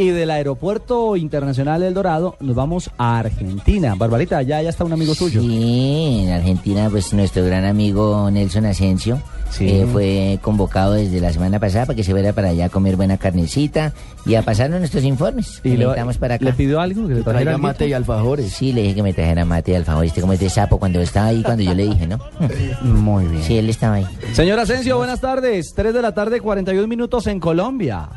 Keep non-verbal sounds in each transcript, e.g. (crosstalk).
Y del Aeropuerto Internacional El Dorado nos vamos a Argentina. Barbarita, allá ya está un amigo tuyo. Sí, en Argentina, pues nuestro gran amigo Nelson Asensio Sí. eh, fue convocado desde la semana pasada para que se fuera para allá a comer buena carnecita y a pasarnos nuestros informes. Y le, para acá. le pidió algo que le trajera mate y alfajores. Sí, le dije que me trajera mate y alfajor. ¿Viste cómo es de sapo cuando estaba ahí, cuando yo le dije, no? (laughs) Muy bien. Sí, él estaba ahí. Señor Asensio, buenas tardes. 3 de la tarde, 41 minutos en Colombia.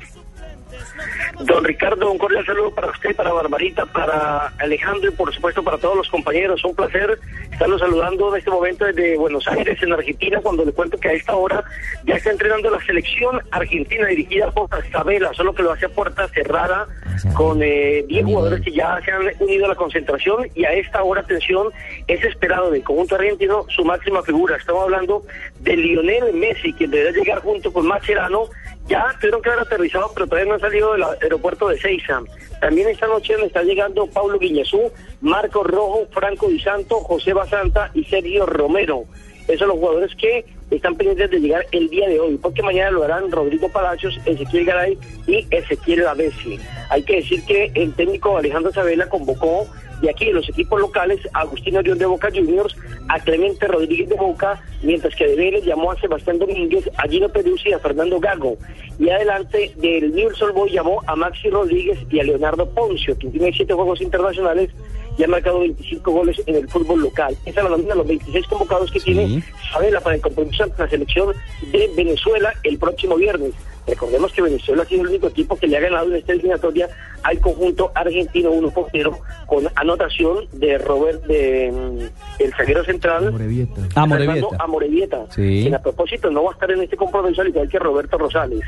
Don Ricardo, un cordial saludo para usted, para Barbarita, para Alejandro y por supuesto para todos los compañeros. Un placer estarlos saludando en este momento desde Buenos Aires, en Argentina, cuando le cuento que a esta hora ya está entrenando la selección argentina dirigida por Sabela, solo que lo hace a puerta cerrada con eh, 10 jugadores que ya se han unido a la concentración y a esta hora, atención, es esperado del conjunto argentino su máxima figura. Estamos hablando de Lionel Messi, quien deberá llegar junto con Mascherano ya tuvieron que haber aterrizado, pero todavía no han salido del aeropuerto de Seiza. También esta noche nos está llegando Pablo Guiñazú, Marco Rojo, Franco Di Santo, José Basanta y Sergio Romero. Esos son los jugadores que están pendientes de llegar el día de hoy, porque mañana lo harán Rodrigo Palacios, Ezequiel Garay y Ezequiel Lavesi. Hay que decir que el técnico Alejandro Sabela convocó de aquí de los equipos locales a Agustín Orión de Boca Juniors, a Clemente Rodríguez de Boca, mientras que de Vélez llamó a Sebastián Domínguez, a Gino Peruzzi y a Fernando Gago. Y adelante del Old Boys llamó a Maxi Rodríguez y a Leonardo Poncio, que tiene siete juegos internacionales y ha marcado 25 goles en el fútbol local. Esa es la nómina de los 26 convocados que tiene Sabela para el compromiso ante la selección de Venezuela el próximo viernes. Recordemos que Venezuela ha sido el único equipo que le ha ganado en esta eliminatoria al conjunto argentino 1 por 0 con anotación de Robert, de mm, el zaguero central. Morevieta. Ah, Fernando Morevieta. Amorebieta, Sí. quien a propósito no va a estar en este compromiso al igual que Roberto Rosales.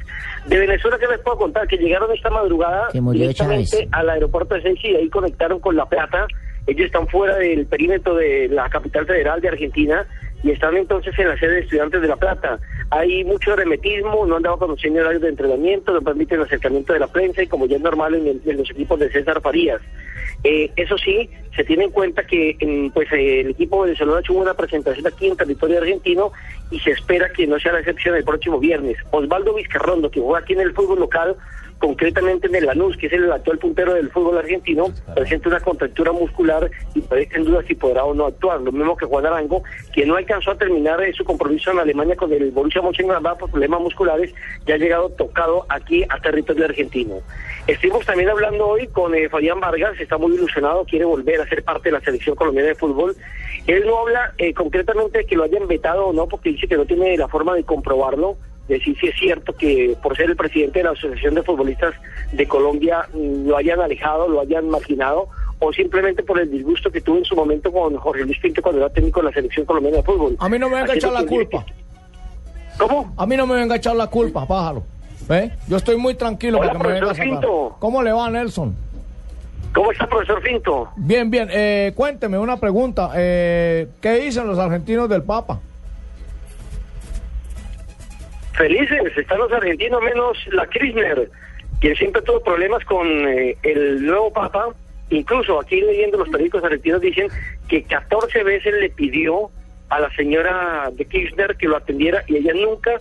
De Venezuela, ¿qué les puedo contar? Que llegaron esta madrugada Que directamente al aeropuerto de Seiza y ahí conectaron con La Plata. Ellos están fuera del perímetro de la capital federal de Argentina y están entonces en la sede de estudiantes de La Plata. Hay mucho hermetismo, no han dado conocer horarios de entrenamiento, no permiten el acercamiento de la prensa y como ya es normal en, el- en los equipos de César Farías. Eh, eso sí, se tiene en cuenta que pues el equipo venezolano ha hecho una presentación aquí en territorio argentino y se espera que no sea la excepción el próximo viernes. Osvaldo Vizcarrondo, que juega aquí en el fútbol local, concretamente en el Lanús, que es el actual puntero del fútbol argentino, presenta una contractura muscular y puede en duda si podrá o no actuar. Lo mismo que Juan Arango, que no alcanzó a terminar eh, su compromiso en Alemania con el Borussia Mönchengladbach por problemas musculares, ya ha llegado tocado aquí a territorio argentino. Estuvimos también hablando hoy con eh, Fabián Vargas, está muy ilusionado, quiere volver a ser parte de la selección colombiana de fútbol. Él no habla eh, concretamente de que lo hayan vetado o no, porque dice que no tiene la forma de comprobarlo, decir si es cierto que por ser el presidente de la Asociación de Futbolistas de Colombia mm, lo hayan alejado, lo hayan marginado, o simplemente por el disgusto que tuvo en su momento con Jorge Luis Pinto cuando era técnico de la selección colombiana de fútbol. A mí no me venga a echar la culpa. ¿Cómo? A mí no me venga a echar la culpa, pájaro. ¿Ve? Yo estoy muy tranquilo Hola, porque me profesor sacar. Pinto. ¿Cómo le va, Nelson? ¿Cómo está, profesor Pinto? Bien, bien. Eh, cuénteme una pregunta. Eh, ¿Qué dicen los argentinos del Papa? Felices, están los argentinos menos la Kirchner, quien siempre tuvo problemas con eh, el nuevo Papa. Incluso aquí leyendo los periódicos argentinos dicen que 14 veces le pidió a la señora de Kirchner que lo atendiera y ella nunca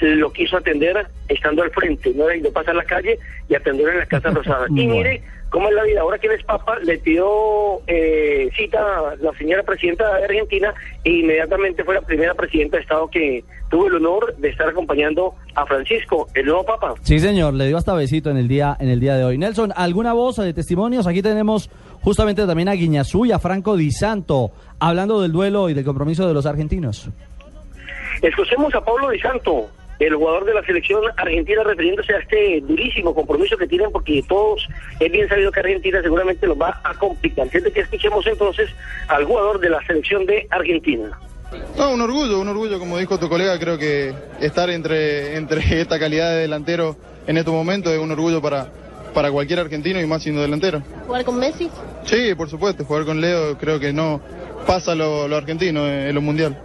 lo quiso atender estando al frente, no de pasar la calle y atenderlo en la Casa Rosada. (laughs) Y mire cómo es la vida, ahora que él es papa, le pidió eh, cita a la señora presidenta de Argentina e inmediatamente fue la primera presidenta de Estado que tuvo el honor de estar acompañando a Francisco, el nuevo papa. Sí, señor, le dio hasta besito en el día en el día de hoy. Nelson, ¿alguna voz de testimonios? Aquí tenemos justamente también a Guiñazú y a Franco Di Santo hablando del duelo y del compromiso de los argentinos. Escuchemos a Pablo Di Santo, el jugador de la selección argentina, refiriéndose a este durísimo compromiso que tienen, porque todos es bien sabido que Argentina seguramente los va a complicar. Siente que escuchemos entonces al jugador de la selección de Argentina. No, un orgullo, un orgullo, como dijo tu colega, creo que estar entre, entre (laughs) esta calidad de delantero en estos momentos es un orgullo para, para cualquier argentino y más siendo delantero. ¿Jugar con Messi? Sí, por supuesto, jugar con Leo creo que no pasa lo, lo argentino en, en lo mundial.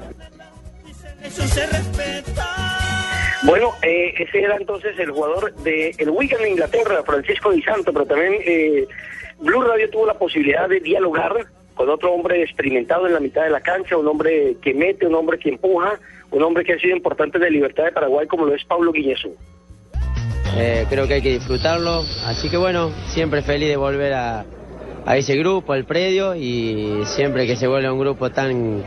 Bueno, eh, ese era entonces el jugador de el Wigan de Inglaterra, Francisco Di Santo, pero también eh, Blue Radio tuvo la posibilidad de dialogar con otro hombre experimentado en la mitad de la cancha, un hombre que mete, un hombre que empuja, un hombre que ha sido importante de Libertad de Paraguay como lo es Pablo Guiñezú. Eh, creo que hay que disfrutarlo, así que bueno, siempre feliz de volver a, a ese grupo, al predio y siempre que se vuelve un grupo tan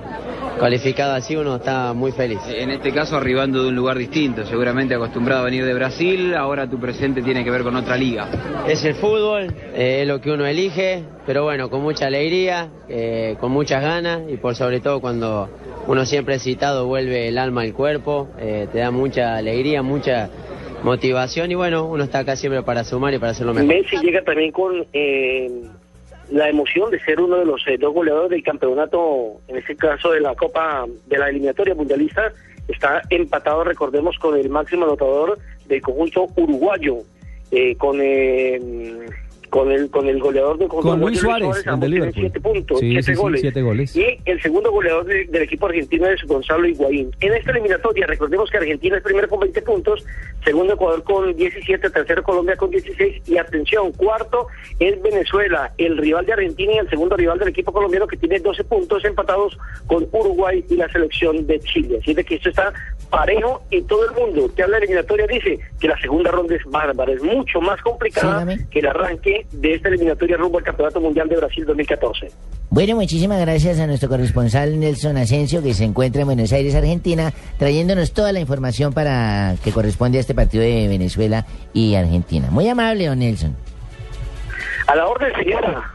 calificado así uno está muy feliz. En este caso arribando de un lugar distinto, seguramente acostumbrado a venir de Brasil, ahora tu presente tiene que ver con otra liga. Es el fútbol, eh, es lo que uno elige, pero bueno, con mucha alegría, eh, con muchas ganas y por sobre todo cuando uno siempre es citado vuelve el alma al cuerpo, eh, te da mucha alegría, mucha motivación y bueno, uno está acá siempre para sumar y para hacerlo mejor. Messi llega también con eh, la emoción de ser uno de los eh, dos goleadores del campeonato, en este caso de la Copa de la eliminatoria mundialista, está empatado, recordemos, con el máximo anotador del conjunto uruguayo, eh, con eh, con el con el goleador del Con Luis Suárez, el de Liverpool. siete puntos, Sí, siete sí, sí, goles. siete goles. Y el segundo goleador de- del equipo argentino es Gonzalo Higuaín. En esta eliminatoria, recordemos que Argentina es primero con 20 puntos, segundo Ecuador con 17, tercero Colombia con 16 y atención, cuarto es Venezuela, el rival de Argentina y el segundo rival del equipo colombiano que tiene 12 puntos empatados con Uruguay y la selección de Chile. Así de que esto está parejo y todo el mundo que habla de eliminatoria dice que la segunda ronda es bárbara, es mucho más complicada que el arranque de esta eliminatoria rumbo al Campeonato Mundial de Brasil 2014. Bueno, muchísimas gracias a nuestro corresponsal Nelson Asensio, que se encuentra en Buenos Aires, Argentina, trayéndonos toda la información para que corresponde a este partido de Venezuela y Argentina. Muy amable, don Nelson. A la orden, señora.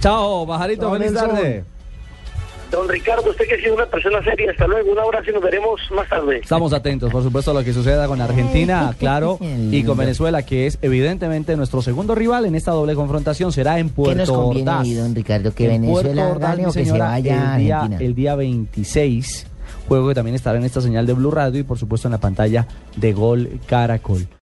Chao, Pajarito, Chao, feliz tarde. Don Ricardo, usted que ha sido una persona seria, hasta luego. Un abrazo y nos veremos más tarde. Estamos atentos, por supuesto, a lo que suceda con Argentina, claro, y con Venezuela, que es evidentemente nuestro segundo rival en esta doble confrontación. Será en ¿Qué nos Puerto conviene Ordaz. ahí, don Ricardo? ¿Que En Venezuela Ordaz, gane o que se vaya el día, Argentina? el día 26, juego que también estará en esta señal de Blue Radio y por supuesto en la pantalla de Gol Caracol.